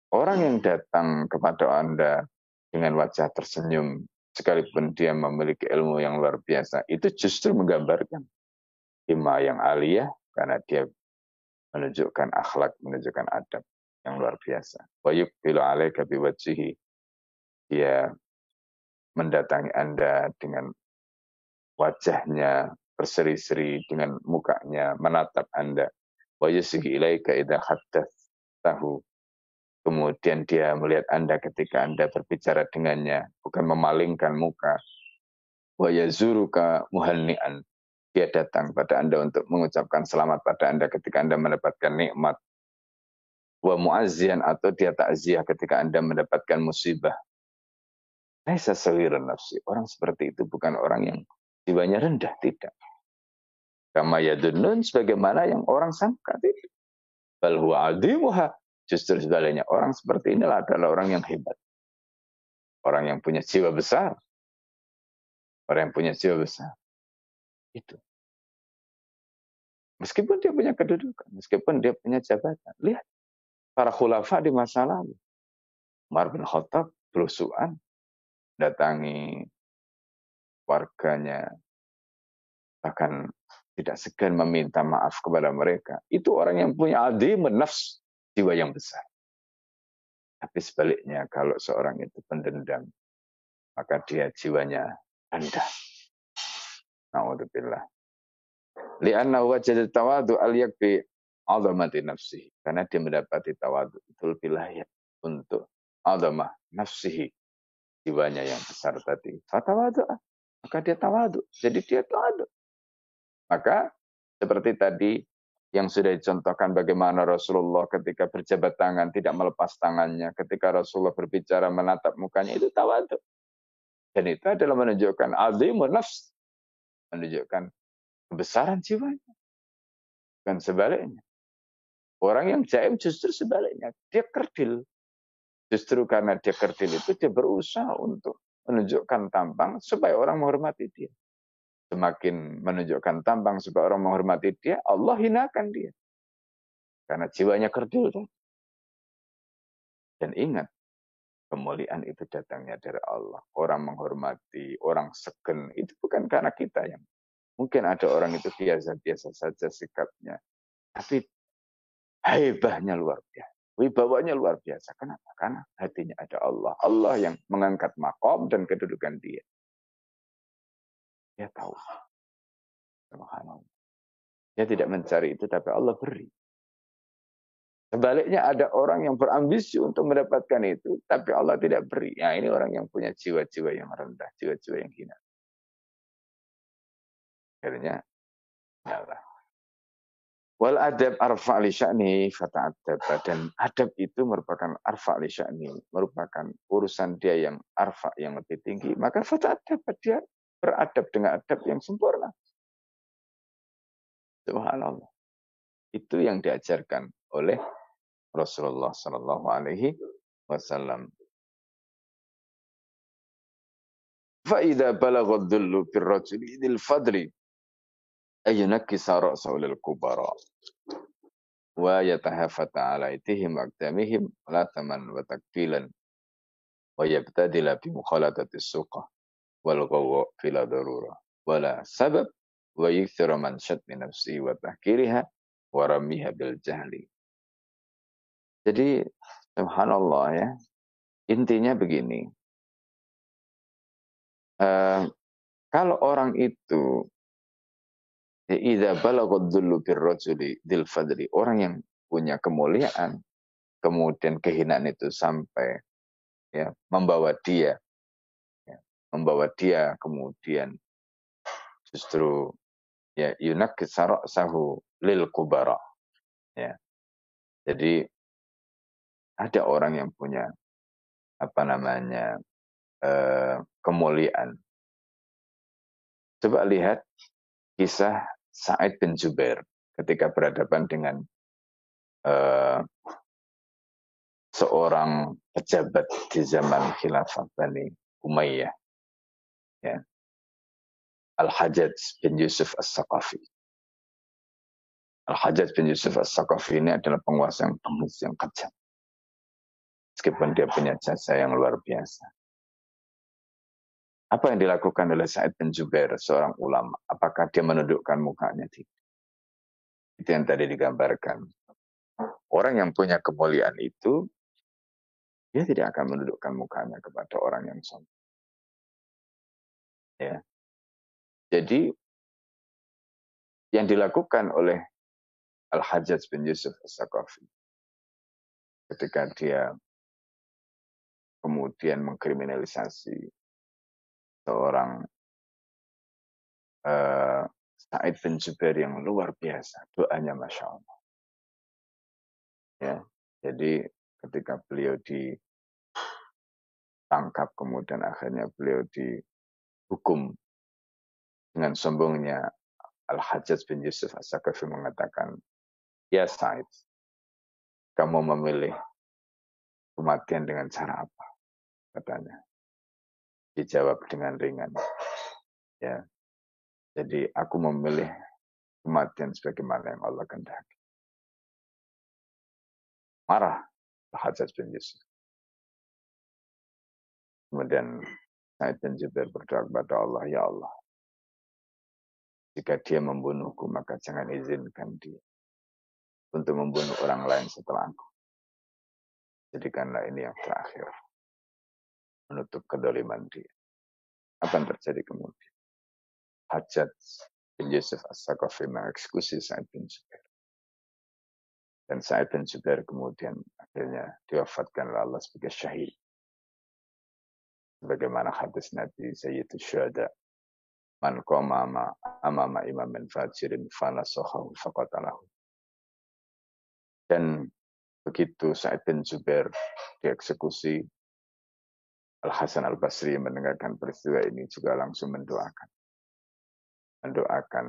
Orang yang datang kepada Anda dengan wajah tersenyum, sekalipun dia memiliki ilmu yang luar biasa, itu justru menggambarkan hima yang aliyah, karena dia menunjukkan akhlak, menunjukkan adab yang luar biasa. Wa yuqbilu alaika biwajhihi. Dia mendatangi Anda dengan wajahnya berseri-seri dengan mukanya menatap Anda. Wa yusihi ilaika idza tahu. Kemudian dia melihat Anda ketika Anda berbicara dengannya, bukan memalingkan muka. Wa yazuruka muhanni'an dia datang pada Anda untuk mengucapkan selamat pada Anda ketika Anda mendapatkan nikmat. Wa muazzian atau dia takziah ketika Anda mendapatkan musibah. Laisa sawiran nafsi. Orang seperti itu bukan orang yang jiwanya rendah, tidak. Kama yadunnun sebagaimana yang orang sangka tidak. Bal huwa. Justru sebaliknya, orang seperti inilah adalah orang yang hebat. Orang yang punya jiwa besar. Orang yang punya jiwa besar. Itu. Meskipun dia punya kedudukan, meskipun dia punya jabatan. Lihat, para khulafa di masa lalu. Umar bin Khattab berusuhan, datangi warganya, bahkan tidak segan meminta maaf kepada mereka. Itu orang yang punya adim nafs, jiwa yang besar. Tapi sebaliknya, kalau seorang itu pendendam, maka dia jiwanya rendah. Na'udzubillah. Lianna wajad tawadu al yakbi azamati nafsihi. Karena dia mendapati tawadu itu lebih layak untuk azamah nafsihi. Jiwanya yang besar tadi. Fatawadu. Maka dia tawadu. Jadi dia tawadu. Maka seperti tadi yang sudah dicontohkan bagaimana Rasulullah ketika berjabat tangan tidak melepas tangannya, ketika Rasulullah berbicara menatap mukanya itu tawadu. Dan itu adalah menunjukkan azimun nafs, menunjukkan kebesaran jiwanya. Dan sebaliknya. Orang yang jaim justru sebaliknya. Dia kerdil. Justru karena dia kerdil itu dia berusaha untuk menunjukkan tampang supaya orang menghormati dia. Semakin menunjukkan tampang supaya orang menghormati dia, Allah hinakan dia. Karena jiwanya kerdil. Dan ingat, kemuliaan itu datangnya dari Allah. Orang menghormati, orang segen, itu bukan karena kita yang Mungkin ada orang itu biasa-biasa saja sikapnya. Tapi hebahnya luar biasa. Wibawanya luar biasa. Kenapa? Karena hatinya ada Allah. Allah yang mengangkat makom dan kedudukan dia. Dia tahu. Dia tidak mencari itu, tapi Allah beri. Sebaliknya ada orang yang berambisi untuk mendapatkan itu, tapi Allah tidak beri. Ya, ini orang yang punya jiwa-jiwa yang rendah, jiwa-jiwa yang hina. Akhirnya nyala. Wal adab arfa li sya'ni. Dan adab itu merupakan arfa li sya'ni. Merupakan urusan dia yang arfa, yang lebih tinggi. Maka fata'adab. Dia beradab dengan adab yang sempurna. Subhanallah. Itu yang diajarkan oleh Rasulullah Sallallahu Alaihi Wasallam. فإذا بلغ الذل في الرجل ذي الفضل أن ينكس رأسه للكبراء ويتهافت على أيديهم أقدامهم لثما وتكفيلا ويبتدل بمخالطة السوق والغواء لا ضرورة ولا سبب ويكثر من شتم نفسه وتحكيرها ورميها بالجهل Jadi subhanallah ya. Intinya begini. Uh, kalau orang itu Idza dil fadli. Orang yang punya kemuliaan, kemudian kehinaan itu sampai ya membawa dia ya, membawa dia kemudian justru ya yunak sahu lil kubara ya jadi ada orang yang punya apa namanya eh, kemuliaan coba lihat kisah Sa'id bin Jubair ketika berhadapan dengan uh, seorang pejabat di zaman khilafah Bani Umayyah. Ya. Al-Hajjaj bin Yusuf As-Saqafi. Al-Hajjaj bin Yusuf As-Saqafi ini adalah penguasa yang pengus yang kejam. Meskipun dia punya jasa yang luar biasa. Apa yang dilakukan oleh Said bin Jubair, seorang ulama? Apakah dia menundukkan mukanya? Itu yang tadi digambarkan. Orang yang punya kemuliaan itu, dia tidak akan menundukkan mukanya kepada orang yang sombong. Ya. Jadi, yang dilakukan oleh Al-Hajjaj bin Yusuf As-Sakafi ketika dia kemudian mengkriminalisasi seorang uh, Said bin Jubair yang luar biasa. Doanya Masya Allah. Ya, jadi ketika beliau ditangkap, kemudian akhirnya beliau dihukum dengan sombongnya Al-Hajjaj bin Yusuf As-Sakafi mengatakan, Ya Said, kamu memilih kematian dengan cara apa? Katanya dijawab dengan ringan. Ya. Jadi aku memilih kematian sebagaimana yang Allah kehendaki. Marah Hajjaj bin Yusuf. Kemudian Said bin Jubair berdoa kepada Allah, Ya Allah, jika dia membunuhku, maka jangan izinkan dia untuk membunuh orang lain setelah aku. Jadikanlah ini yang terakhir menutup kedoliman dia. Apa yang terjadi kemudian? Hajat bin Yusuf As-Sakafi mengeksekusi Sa'id bin Jubair. Dan Sa'id bin Jubair kemudian akhirnya diwafatkan oleh Allah sebagai syahid. Bagaimana hadis Nabi Sayyidul Syuhada. Man qama amama imamin fajirin fanasohahu faqatalahu. Dan begitu Sa'id bin Jubair dieksekusi, Al-Hasan Al-Basri mendengarkan peristiwa ini juga langsung mendoakan. Mendoakan,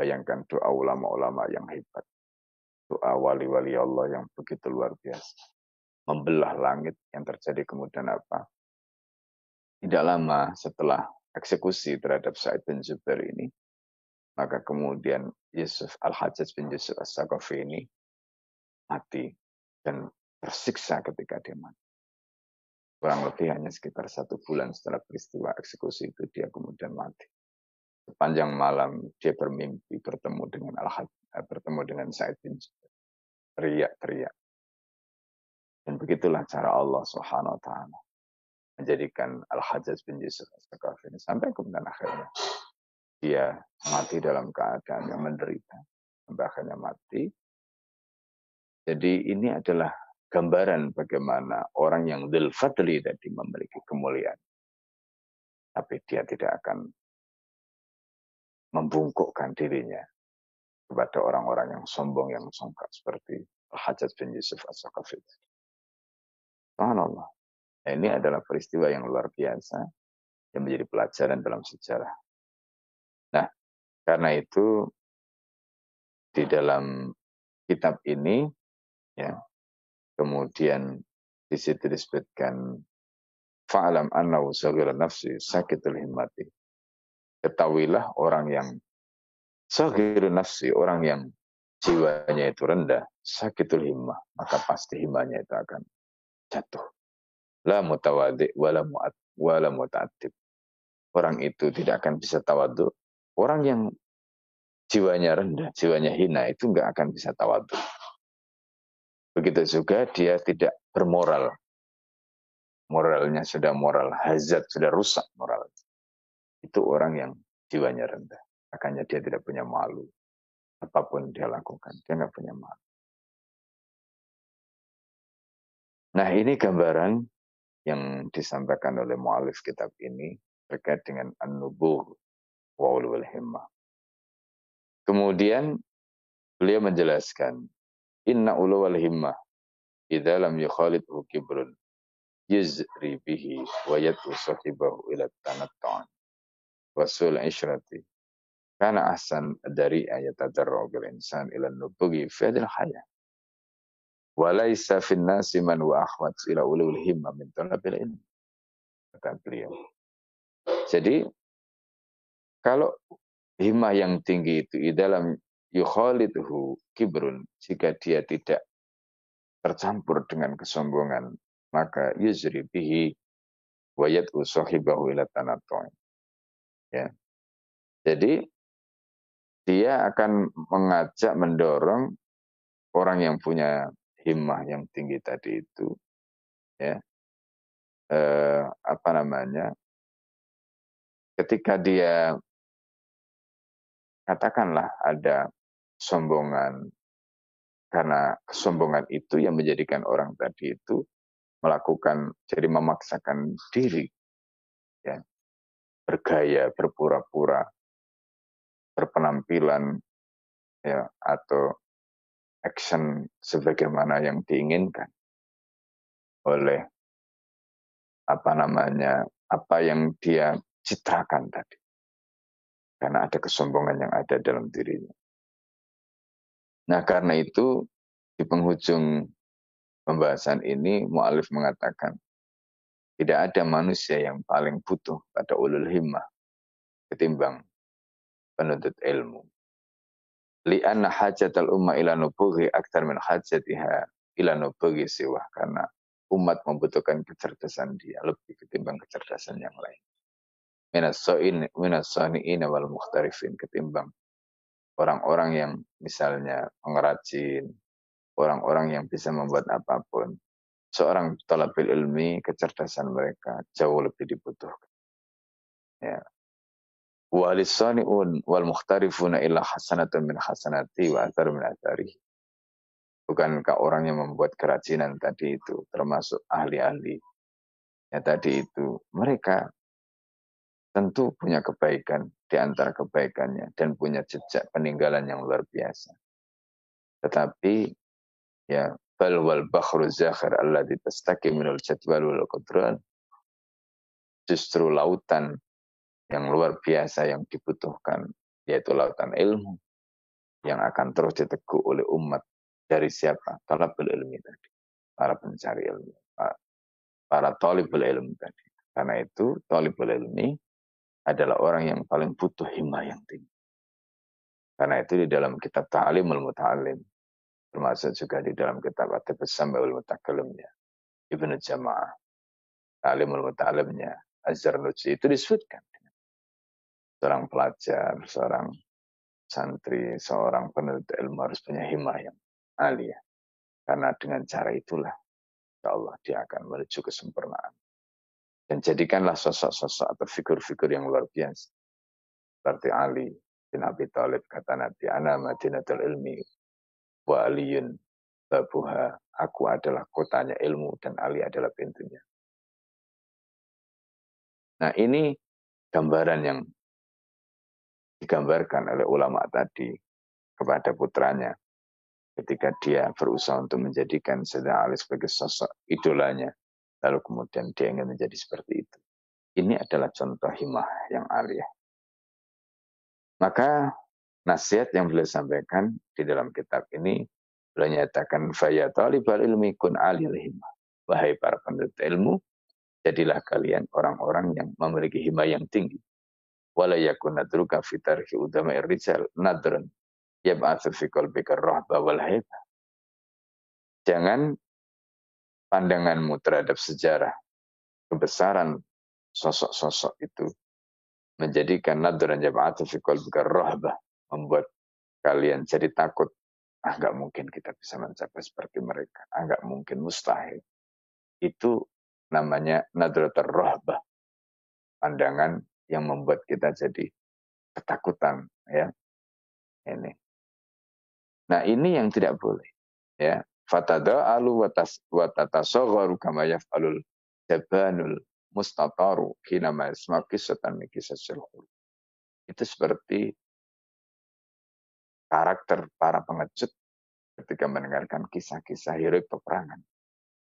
bayangkan doa ulama-ulama yang hebat. Doa wali-wali Allah yang begitu luar biasa. Membelah langit yang terjadi kemudian apa? Tidak lama setelah eksekusi terhadap Said bin Zubair ini, maka kemudian Yusuf Al-Hajjaj bin Yusuf As-Saqafi ini mati dan tersiksa ketika dia mati kurang lebih hanya sekitar satu bulan setelah peristiwa eksekusi itu dia kemudian mati. Sepanjang malam dia bermimpi bertemu dengan al eh, bertemu dengan Said bin Teriak-teriak. Dan begitulah cara Allah Subhanahu wa taala menjadikan Al-Hajjaj bin Yusuf ini sampai kemudian akhirnya dia mati dalam keadaan yang menderita akhirnya mati. Jadi ini adalah gambaran bagaimana orang yang dil fadli tadi memiliki kemuliaan. Tapi dia tidak akan membungkukkan dirinya kepada orang-orang yang sombong, yang songkak seperti Al-Hajjaj bin Yusuf As-Sakafi. Subhanallah. Ini adalah peristiwa yang luar biasa yang menjadi pelajaran dalam sejarah. Nah, karena itu di dalam kitab ini ya kemudian di situ disebutkan fa'alam annahu saghir nafsi sakitul himmati. Ketahuilah orang yang saghir nafsi, orang yang jiwanya itu rendah, sakitul himmah, maka pasti himmanya itu akan jatuh. La mutawadi wala mu'at wala muta'atib. Orang itu tidak akan bisa tawadu. Orang yang jiwanya rendah, jiwanya hina itu nggak akan bisa tawadu. Begitu juga dia tidak bermoral. Moralnya sudah moral hazard, sudah rusak moral. Itu orang yang jiwanya rendah. Makanya dia tidak punya malu. Apa pun dia lakukan, dia nggak punya malu. Nah ini gambaran yang disampaikan oleh mu'alif kitab ini terkait dengan an-nubuh wa himmah. Kemudian beliau menjelaskan Inna ulawal himmah idza lam yukhalidhu kibrun yuzri bihi wa yad'u sahibahu ila tanattu'an wa sul ishrati. Kana ahsan dari ayat tadarru bil insan ila nubugi fi hadil hayah. Wa laysa fin nasi man wa akhwat ila ulul himma min talabil ilm kata beliau. Jadi kalau himmah yang tinggi itu di dalam yukhalidhu kibrun. Jika dia tidak tercampur dengan kesombongan maka yuzri bihi wa yad'u sahibahu ila ya. Jadi dia akan mengajak mendorong orang yang punya himmah yang tinggi tadi itu ya. Eh, apa namanya? Ketika dia katakanlah ada kesombongan. Karena kesombongan itu yang menjadikan orang tadi itu melakukan, jadi memaksakan diri, ya, bergaya, berpura-pura, berpenampilan, ya, atau action sebagaimana yang diinginkan oleh apa namanya, apa yang dia citrakan tadi. Karena ada kesombongan yang ada dalam dirinya. Nah karena itu di penghujung pembahasan ini mu'alif mengatakan tidak ada manusia yang paling butuh pada ulul himmah ketimbang penuntut ilmu. Lianna al umma ila nubughi aktar min hajatiha ila nubughi siwa. Karena umat membutuhkan kecerdasan dia lebih ketimbang kecerdasan yang lain. Minas so'in, minas so'ni'ina wal mukhtarifin ketimbang orang-orang yang misalnya pengrajin, orang-orang yang bisa membuat apa pun. Seorang talabil ilmi, kecerdasan mereka jauh lebih dibutuhkan. Ya. Walisani'un wal mukhtarifuna illa hasanatun min hasanati wa athar min athari. Bukankah orang yang membuat kerajinan tadi itu termasuk ahli-ahli ya tadi itu mereka tentu punya kebaikan di antara kebaikannya dan punya jejak peninggalan yang luar biasa. Tetapi ya bal wal bakhru zakhir alladhi tastaqi minul jadwal wal qudran justru lautan yang luar biasa yang dibutuhkan yaitu lautan ilmu yang akan terus diteguk oleh umat dari siapa? Talabul ilmi tadi. Para pencari ilmu. Para talibul ilmu tadi. Karena itu talibul ilmi adalah orang yang paling butuh himmah yang tinggi. Karena itu di dalam kitab Ta'alimul Muta'alim, termasuk juga di dalam kitab At-Tabassumul Mutakalimnya, Ibnu Jama'ah, Ta'alimul Muta'alimnya, Azhar Nuji, itu disebutkan. Seorang pelajar, seorang santri, seorang penuntut ilmu harus punya himmah yang alia. Karena dengan cara itulah, insya Allah dia akan menuju kesempurnaan. Dan jadikanlah sosok-sosok atau figur-figur yang luar biasa. Seperti Ali bin Abi Thalib kata Nabi, Ana madinatul ilmi wa aliyun babuha. Aku adalah kotanya ilmu dan Ali adalah pintunya. Nah ini gambaran yang digambarkan oleh ulama tadi kepada putranya ketika dia berusaha untuk menjadikan Sayyidina Ali sebagai sosok idolanya, lalu kemudian dia ingin menjadi seperti itu. Ini adalah contoh himah yang aliyah. Maka nasihat yang beliau sampaikan di dalam kitab ini, beliau nyatakan, Faya talibal ilmi kun alil himah. Wahai para penuntut ilmu, jadilah kalian orang-orang yang memiliki himah yang tinggi. Wala yakun nadruka fitarhi udama rijal nadrun yab'atsu fi qalbika rahba wal. Jangan pandanganmu terhadap sejarah kebesaran sosok-sosok itu menjadikan nadran yab'atsu fi qalbika membuat kalian jadi takut ah mungkin kita bisa mencapai seperti mereka ah mungkin mustahil itu namanya nadratul rohbah. Pandangan yang membuat kita jadi ketakutan. ya Ini. Nah ini yang tidak boleh. ya Fatada alu watatasogharu kama yaf'alul jabanul mustataru kina yasma kisatan mikisasil Itu seperti karakter para pengecut ketika mendengarkan kisah-kisah heroik peperangan.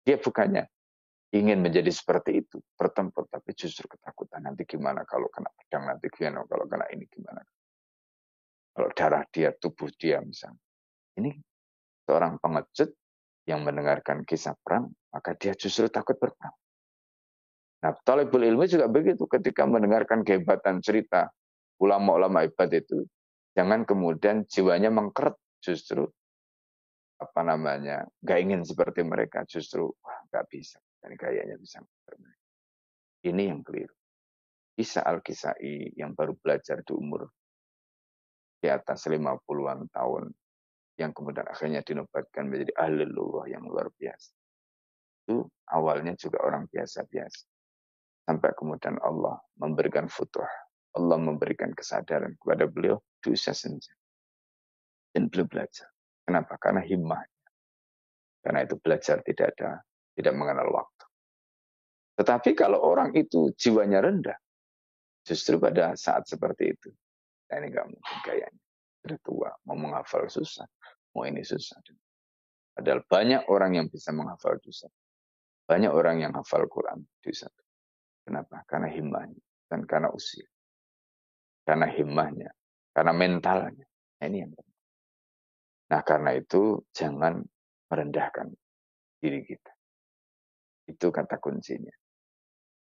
Dia bukannya ingin menjadi seperti itu, bertempur, tapi justru ketakutan. Nanti gimana kalau kena pedang, nanti gimana kalau kena ini gimana. Kalau darah dia, tubuh dia misalnya. Ini seorang pengecut yang mendengarkan kisah perang, maka dia justru takut berperang. Nah, talibul ilmu juga begitu ketika mendengarkan kehebatan cerita ulama-ulama hebat itu, jangan kemudian jiwanya mengkeret justru apa namanya nggak ingin seperti mereka justru wah nggak bisa dan kayaknya bisa Ini yang keliru. Isa Al-Kisai yang baru belajar di umur di atas 50-an tahun, yang kemudian akhirnya dinobatkan menjadi ahli lughah yang luar biasa. Itu awalnya juga orang biasa-biasa. Sampai kemudian Allah memberikan futuh. Allah memberikan kesadaran kepada beliau di usia senja. Dan beliau belajar. Kenapa? Karena himmahnya. Karena itu belajar tidak ada tidak mengenal waktu. Tetapi kalau orang itu jiwanya rendah, justru pada saat seperti itu, nah ini nggak mungkin kayaknya. Sudah tua, mau menghafal susah, mau ini susah. Padahal banyak orang yang bisa menghafal susah. Banyak orang yang hafal Quran susah. Kenapa? Karena himmahnya dan karena usia. Karena himmahnya, karena mentalnya. Nah, ini yang penting. Nah karena itu jangan merendahkan diri kita. Itu kata kuncinya.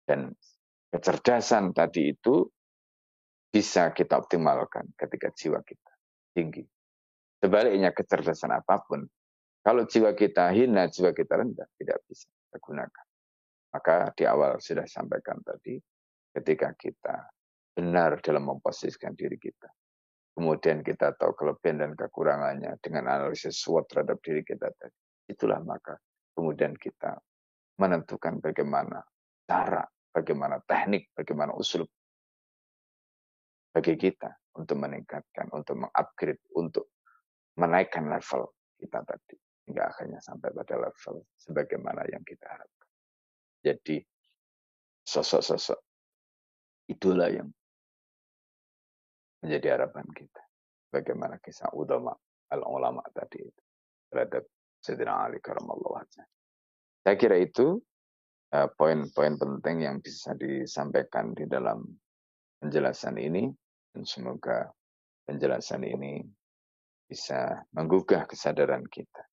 Dan kecerdasan tadi itu bisa kita optimalkan ketika jiwa kita tinggi. Sebaliknya kecerdasan apa pun, kalau jiwa kita hina, jiwa kita rendah, tidak bisa kita. Maka di awal sudah sampaikan tadi, ketika kita benar dalam memposisikan diri kita, kemudian kita tahu kelebihan dan kekurangannya dengan analisis SWOT terhadap diri kita tadi, itulah maka kemudian kita menentukan bagaimana cara, bagaimana teknik, bagaimana usul bagi kita untuk meningkatkan, untuk mengupgrade, untuk menaikkan level kita tadi hingga akhirnya sampai pada level sebagaimana yang kita harapkan. Jadi sosok-sosok itulah yang menjadi harapan kita. Bagaimana kisah ulama, al-ulama tadi itu terhadap Sayyidina Ali karamallahu wajah. Saya kira itu eh, poin-poin penting yang bisa disampaikan di dalam penjelasan ini dan semoga penjelasan ini bisa menggugah kesadaran kita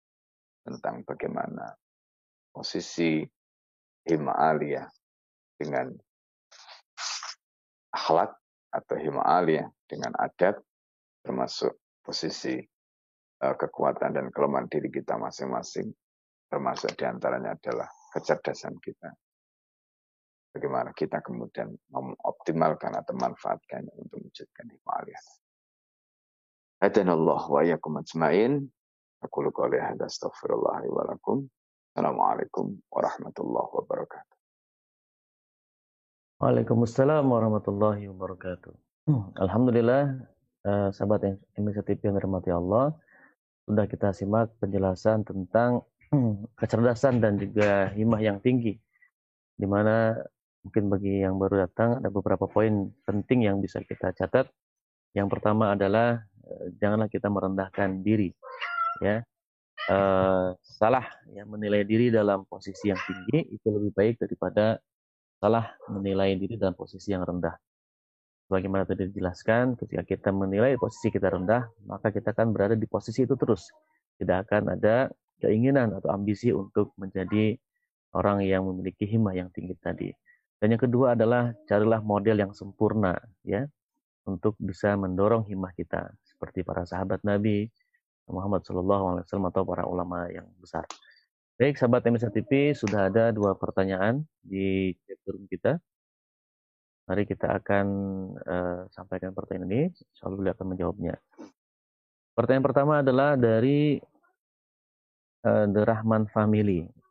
tentang bagaimana posisi hima aliyah dengan akhlak atau hima aliyah dengan adab termasuk posisi uh, kekuatan dan kelemahan diri kita masing-masing termasuk di antaranya adalah kecerdasan kita. Bagaimana kita kemudian mengoptimalkan atau manfaatkan untuk mewujudkan hikmah Allah wa iyyakum ajmain. Aku qouli hadza astaghfirullah wa lakum. Assalamualaikum warahmatullahi wabarakatuh. Waalaikumsalam warahmatullahi wabarakatuh. Alhamdulillah, eh, sahabat yang TV yang dirahmati Allah, sudah kita simak penjelasan tentang kecerdasan dan juga himah yang tinggi. Di mana mungkin bagi yang baru datang ada beberapa poin penting yang bisa kita catat. Yang pertama adalah janganlah kita merendahkan diri ya uh, salah ya menilai diri dalam posisi yang tinggi itu lebih baik daripada salah menilai diri dalam posisi yang rendah Bagaimana tadi dijelaskan, ketika kita menilai posisi kita rendah, maka kita akan berada di posisi itu terus. Tidak akan ada keinginan atau ambisi untuk menjadi orang yang memiliki himmah yang tinggi tadi. Dan yang kedua adalah carilah model yang sempurna ya untuk bisa mendorong himmah kita seperti para sahabat Nabi Muhammad SAW atau para ulama yang besar. Baik, sahabat MSA TV, sudah ada dua pertanyaan di chat room kita. Mari kita akan uh, sampaikan pertanyaan ini, selalu akan menjawabnya. Pertanyaan pertama adalah dari uh, The Rahman Family.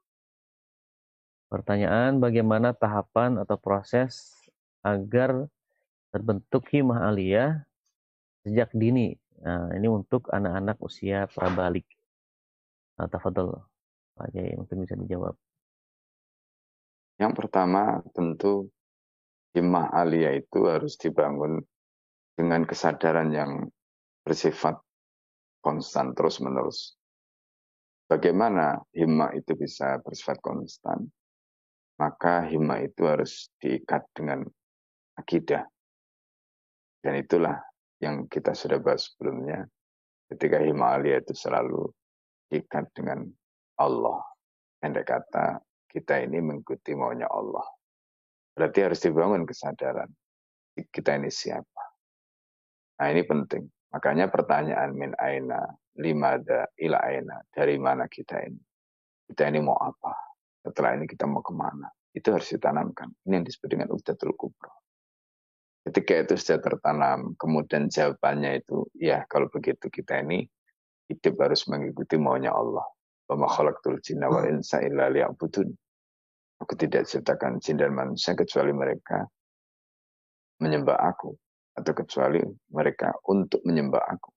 Pertanyaan bagaimana tahapan atau proses agar terbentuk himah aliyah sejak dini. Nah, ini untuk anak-anak usia prabalik. Nah, tafadol. Pak Jai, mungkin bisa dijawab. Yang pertama tentu himmah alia itu harus dibangun dengan kesadaran yang bersifat konstan terus-menerus. Bagaimana himmah itu bisa bersifat konstan? Maka himmah itu harus diikat dengan akidah. Dan itulah yang kita sudah bahas sebelumnya. Ketika himmah alia itu selalu diikat dengan Allah. Pendek kata, kita ini mengikuti maunya Allah. Berarti harus dibangun kesadaran. Kita ini siapa? Nah ini penting. Makanya pertanyaan min aina, limada, ila aina. Dari mana kita ini? Kita ini mau apa? Setelah ini kita mau ke mana? Itu harus ditanamkan. Ini yang disebut dengan udatul kubro. Ketika itu sudah tertanam, kemudian jawabannya itu, ya kalau begitu kita ini hidup harus mengikuti maunya Allah. Jinna wal insa illa. Aku tidak ciptakan jin dan manusia kecuali mereka menyembah aku. Atau kecuali mereka untuk menyembah aku.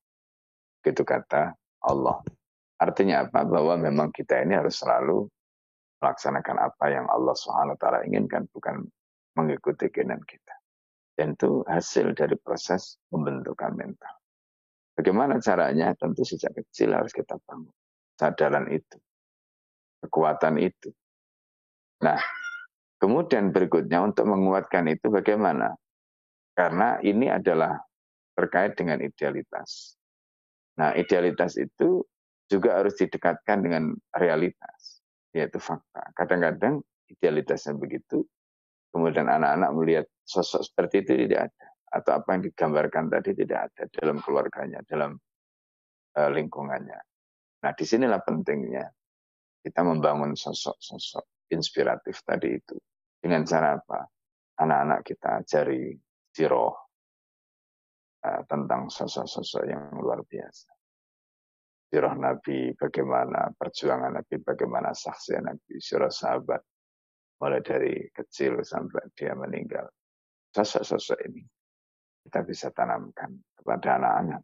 Itu kata Allah. Artinya apa? Bahwa memang kita ini harus selalu melaksanakan apa yang Allah SWT inginkan, bukan mengikuti keinginan kita. Dan itu hasil dari proses pembentukan mental. Bagaimana caranya? Tentu sejak kecil harus kita bangun. Sadaran itu. Kekuatan itu. Nah, kemudian berikutnya untuk menguatkan itu bagaimana? Karena ini adalah terkait dengan idealitas. Nah, idealitas itu juga harus didekatkan dengan realitas, yaitu fakta. Kadang-kadang idealitasnya begitu, kemudian anak-anak melihat sosok seperti itu tidak ada. Atau apa yang digambarkan tadi tidak ada dalam keluarganya, dalam uh, lingkungannya. Nah, di sinilah pentingnya kita membangun sosok-sosok inspiratif tadi itu. Dengan cara apa? Anak-anak kita ajari siroh uh, tentang sosok-sosok yang luar biasa. Siroh Nabi, bagaimana perjuangan Nabi, bagaimana saksi Nabi, siroh sahabat, mulai dari kecil sampai dia meninggal. Sosok-sosok ini kita bisa tanamkan kepada anak-anak.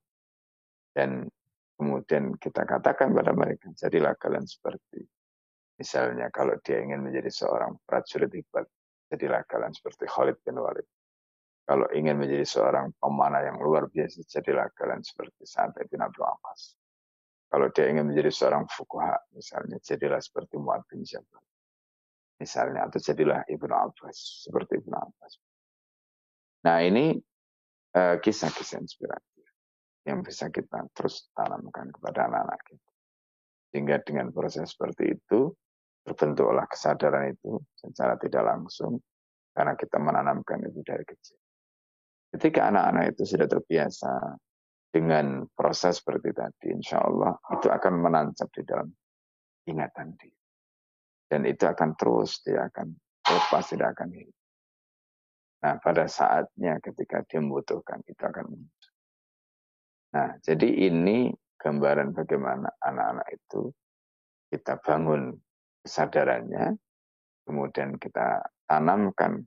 Dan kemudian kita katakan pada mereka, jadilah kalian seperti Misalnya kalau dia ingin menjadi seorang prajurit hebat, jadilah kalian seperti Khalid bin Walid. Kalau ingin menjadi seorang pemanah yang luar biasa, jadilah kalian seperti Sa'ad bin Abdul Abbas. Kalau dia ingin menjadi seorang fukuha, misalnya, jadilah seperti Mu'ad bin Jabal. Misalnya, atau jadilah Ibnu Abbas, seperti Ibnu Abbas. Nah ini eh, kisah-kisah uh, inspiratif yang bisa kita terus tanamkan kepada anak-anak kita. Sehingga dengan proses seperti itu, terbentuklah kesadaran itu secara tidak langsung karena kita menanamkan itu dari kecil. Ketika anak-anak itu sudah terbiasa dengan proses seperti tadi, insya Allah itu akan menancap di dalam ingatan dia. Dan itu akan terus, dia akan lepas, tidak akan hilang. Nah, pada saatnya ketika dia membutuhkan, itu akan muncul. Nah, jadi ini gambaran bagaimana anak-anak itu kita bangun kesadarannya, kemudian kita tanamkan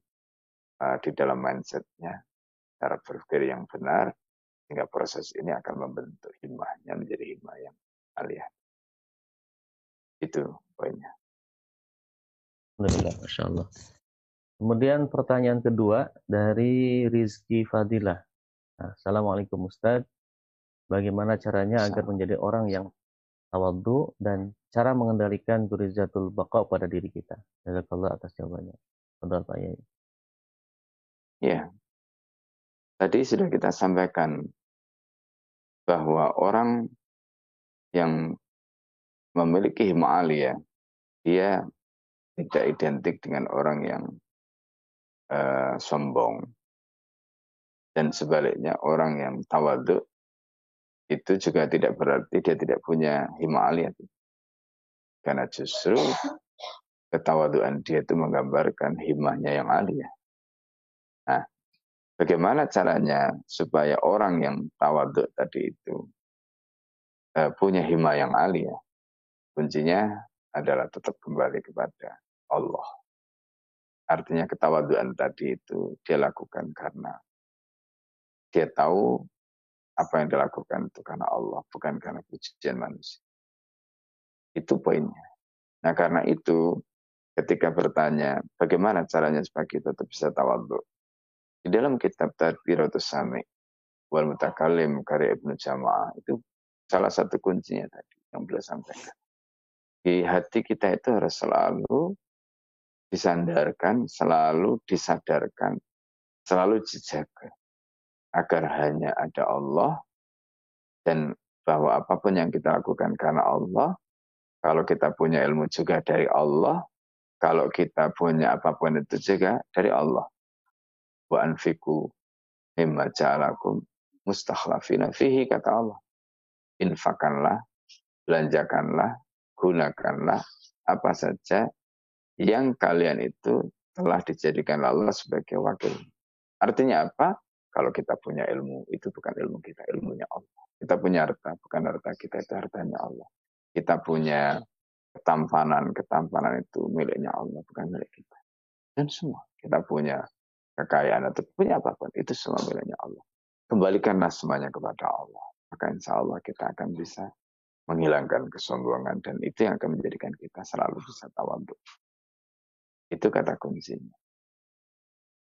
uh, di dalam mindsetnya cara berpikir yang benar, sehingga proses ini akan membentuk himmahnya menjadi himmah yang aliyah. Itu poinnya. Alhamdulillah, Masya Allah. Kemudian pertanyaan kedua dari Rizky Fadilah. Assalamualaikum Ustaz. bagaimana caranya agar menjadi orang yang tawadhu dan cara mengendalikan gurizatul baqa pada diri kita. Jazakallah atas jawabannya. Betul Pak Yai. Ya. Tadi sudah kita sampaikan bahwa orang yang memiliki himma ya, dia tidak identik dengan orang yang uh, sombong. Dan sebaliknya orang yang tawaduk itu juga tidak berarti dia tidak punya himma Karena justru ketawaduan dia itu menggambarkan himahnya yang aliyah. Nah, bagaimana caranya supaya orang yang tawaduk tadi itu uh, punya himah yang aliyah? Kuncinya adalah tetap kembali kepada Allah. Artinya ketawaduan tadi itu dia lakukan karena dia tahu apa yang dilakukan itu karena Allah, bukan karena pujian manusia. Itu poinnya. Nah karena itu ketika bertanya bagaimana caranya supaya kita tetap bisa tawadhu. Di dalam kitab Tadbiratus Sami wal Mutakalim karya Ibnu Jamaah itu salah satu kuncinya tadi yang beliau sampaikan. Di hati kita itu harus selalu disandarkan, selalu disadarkan, selalu dijaga. Agar hanya ada Allah dan bahwa apa pun yang kita lakukan karena Allah, kalau kita punya ilmu juga dari Allah, kalau kita punya apa pun itu juga dari Allah. Wa anfiku mimma ja'alakum mustakhlafina fihi kata Allah. Infakanlah, belanjakanlah, gunakanlah apa saja yang kalian itu telah dijadikan Allah sebagai wakil. Artinya apa? Kalau kita punya ilmu, itu bukan ilmu kita, ilmunya Allah. Kita punya harta, bukan harta kita, itu hartanya Allah. Kita punya ketampanan, ketampanan itu miliknya Allah, bukan milik kita. Dan semua, kita punya kekayaan atau punya apa pun, itu semua miliknya Allah. Kembalikanlah semuanya kepada Allah. Maka insya Allah kita akan bisa menghilangkan kesombongan dan itu yang akan menjadikan kita selalu bisa tawaduk. Itu kata kuncinya.